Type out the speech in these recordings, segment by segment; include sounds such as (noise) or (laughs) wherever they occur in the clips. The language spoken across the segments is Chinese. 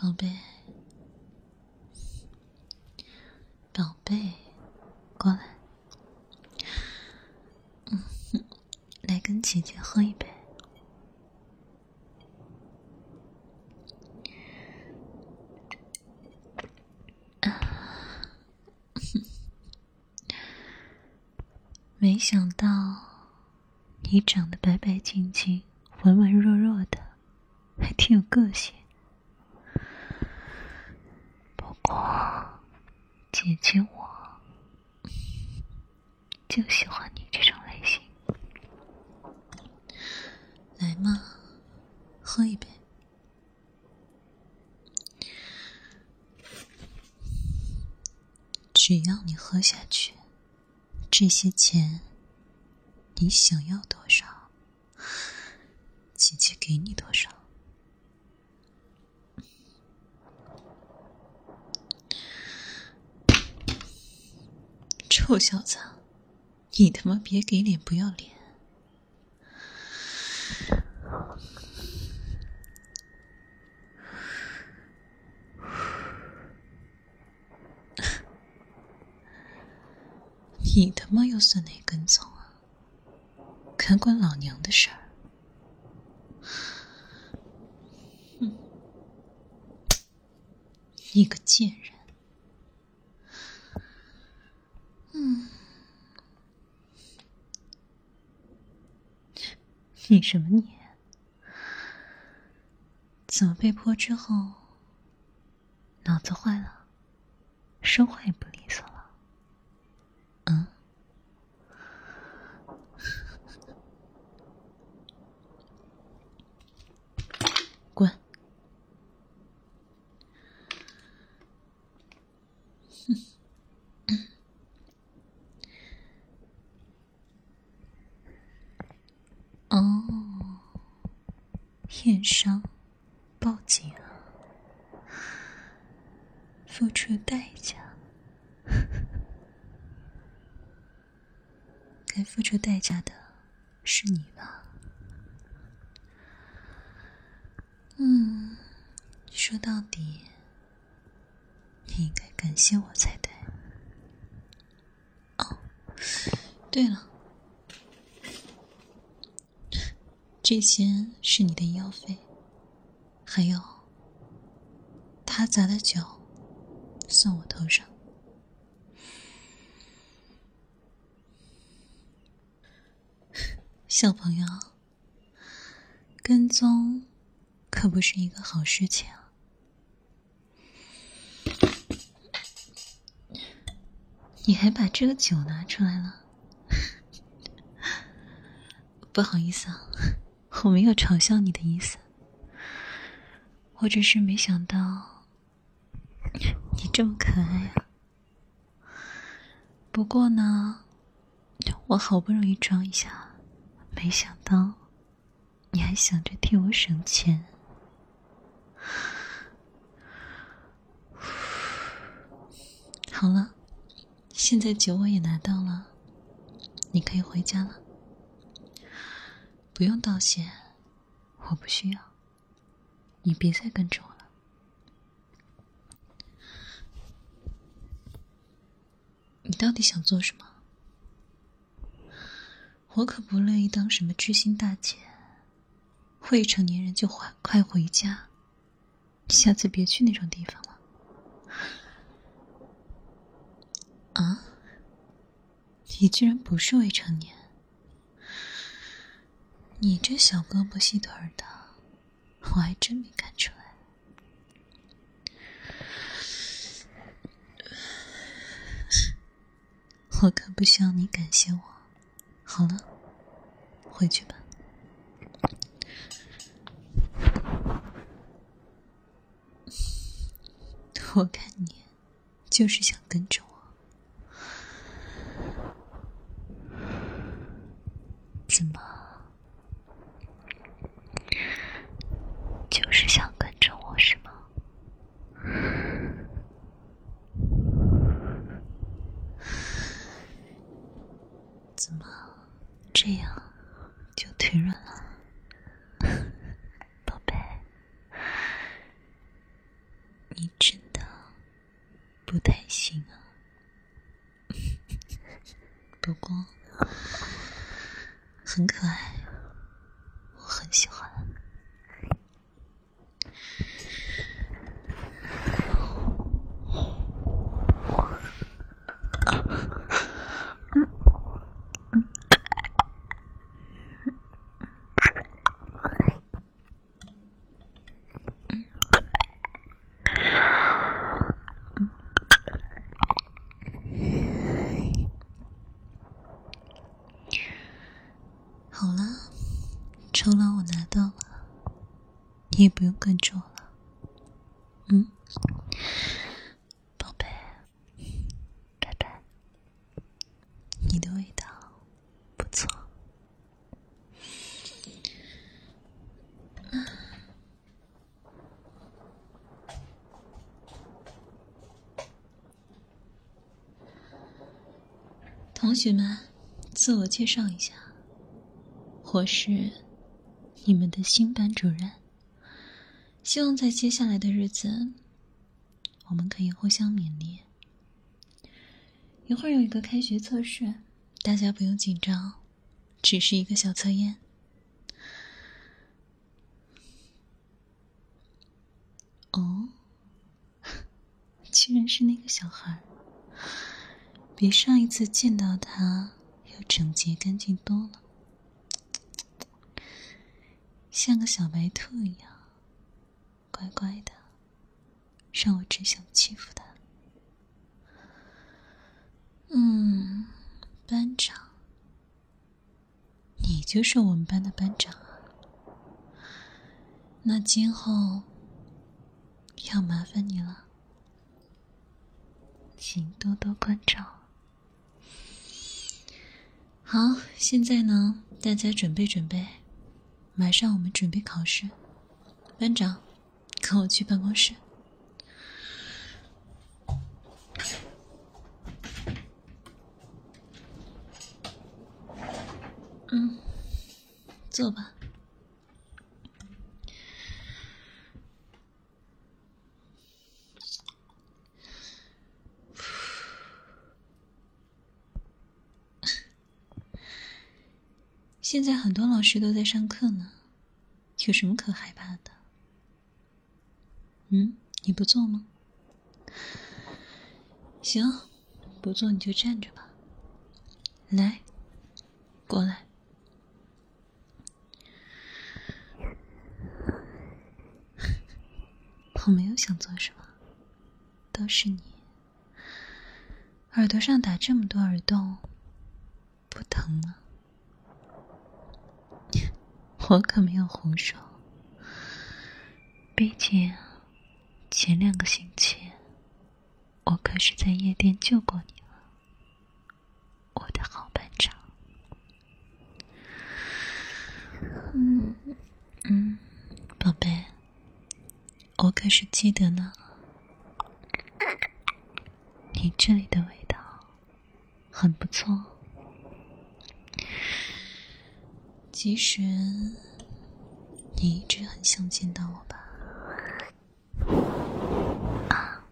宝贝，宝贝，过来，嗯，来跟姐姐喝一杯。没想到你长得白白净净、文文弱弱的，还挺有个性。我，姐姐我 (laughs) 就喜欢你这种类型。来嘛，喝一杯。只要你喝下去。这些钱，你想要多少，姐姐给你多少。臭小子，你他妈别给脸不要脸！你他妈又算哪根葱啊？敢管老娘的事儿？哼！你个贱人！嗯，你什么你？怎么被泼之后脑子坏了，说话也不利索了？嗯，滚！哦，电商，报警，付出代价。该付出代价的是你吧？嗯，说到底，你应该感谢我才对。哦，对了，这些是你的医药费，还有他砸的酒，算我头上。小朋友，跟踪可不是一个好事情。你还把这个酒拿出来了？(laughs) 不好意思啊，我没有嘲笑你的意思，我只是没想到你这么可爱啊。不过呢，我好不容易装一下。没想到，你还想着替我省钱。好了，现在酒我也拿到了，你可以回家了。不用道谢，我不需要。你别再跟着我了。你到底想做什么？我可不乐意当什么知心大姐，未成年人就快快回家，下次别去那种地方了。啊？你居然不是未成年？你这小胳膊细腿的，我还真没看出来。我可不需要你感谢我。好了，回去吧。我看你就是想跟着我，怎么？就是想跟着我是吗？怎么？这样就腿软了，宝贝。你真的不太行啊。不过很可爱，我很喜欢。好了，酬劳我拿到了，你也不用跟着我了。嗯，宝贝，拜拜。你的味道不错。同学们，自我介绍一下，我是你们的新班主任。希望在接下来的日子，我们可以互相勉励。一会儿有一个开学测试，大家不用紧张，只是一个小测验。哦，(laughs) 居然是那个小孩，比上一次见到他要整洁干净多了，像个小白兔一样，乖乖的，让我只想欺负他。嗯，班长，你就是我们班的班长啊。那今后要麻烦你了，请多多关照。好，现在呢，大家准备准备，马上我们准备考试。班长，跟我去办公室。嗯，坐吧。现在很多老师都在上课呢，有什么可害怕的？嗯，你不做吗？行，不做你就站着吧。来，过来。(laughs) 我没有想做什么，都是你。耳朵上打这么多耳洞，不疼吗？我可没有胡说，毕竟前两个星期我可是在夜店救过你了，我的好班长。嗯嗯，宝贝，我可是记得呢，你这里的味道很不错。其实，你一直很想见到我吧？啊，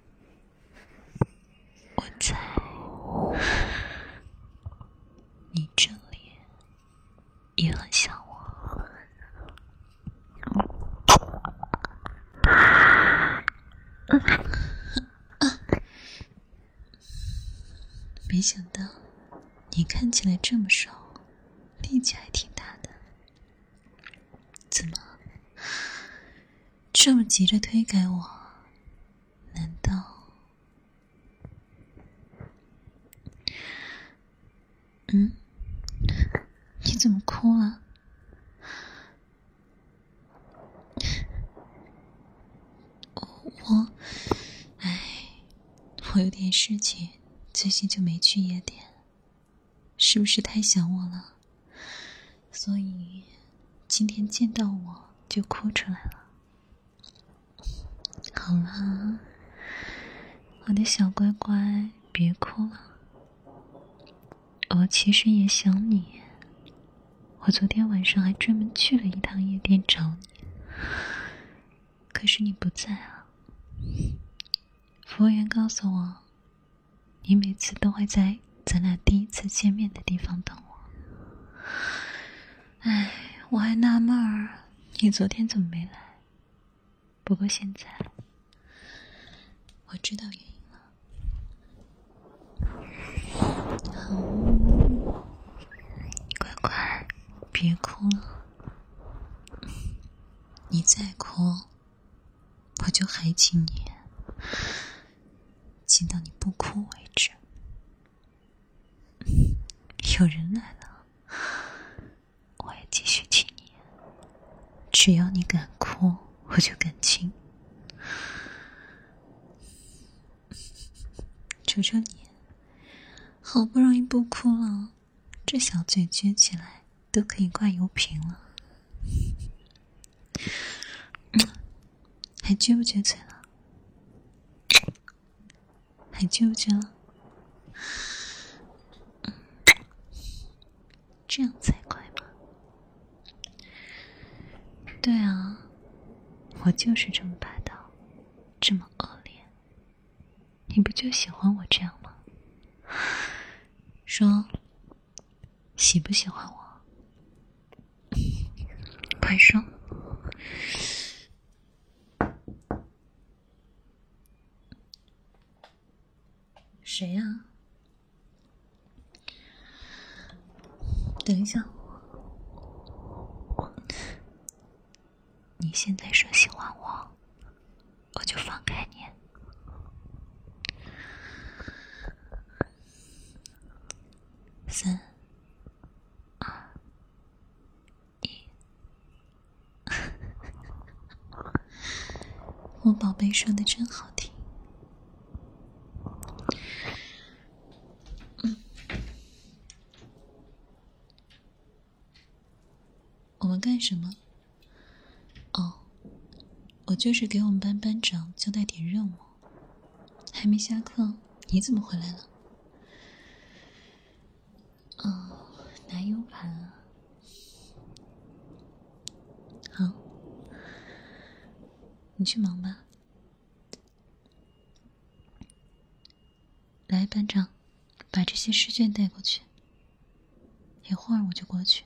我在你这里也很想我。没想到你看起来这么瘦，力气还挺。怎么这么急着推开我？难道……嗯？你怎么哭了？我……哎，我有点事情，最近就没去夜店。是不是太想我了？所以。今天见到我就哭出来了。好了，我的小乖乖，别哭了。我其实也想你。我昨天晚上还专门去了一趟夜店找你，可是你不在啊。服务员告诉我，你每次都会在咱俩第一次见面的地方等我。哎，我还纳闷儿，你昨天怎么没来？不过现在我知道原因了。好，乖乖，别哭了。你再哭，我就还亲你，亲到你不哭为止。(laughs) 有人来了，我也继续亲你。只要你敢哭，我就敢亲。求求你，好不容易不哭了，这小嘴撅起来都可以挂油瓶了。还撅不撅嘴了？还撅不撅了？这样才怪嘛！对啊，我就是这么霸道，这么恶劣。你不就喜欢我这样吗？说，喜不喜欢我？快说！谁呀？等一下，你现在说喜欢我，我就放开你。三、二、一，我宝贝说的真好听。我们干什么？就是给我们班班长交代点任务。还没下课，你怎么回来了？哦，拿 U 盘啊。好，你去忙吧。来，班长，把这些试卷带过去。一会儿我就过去。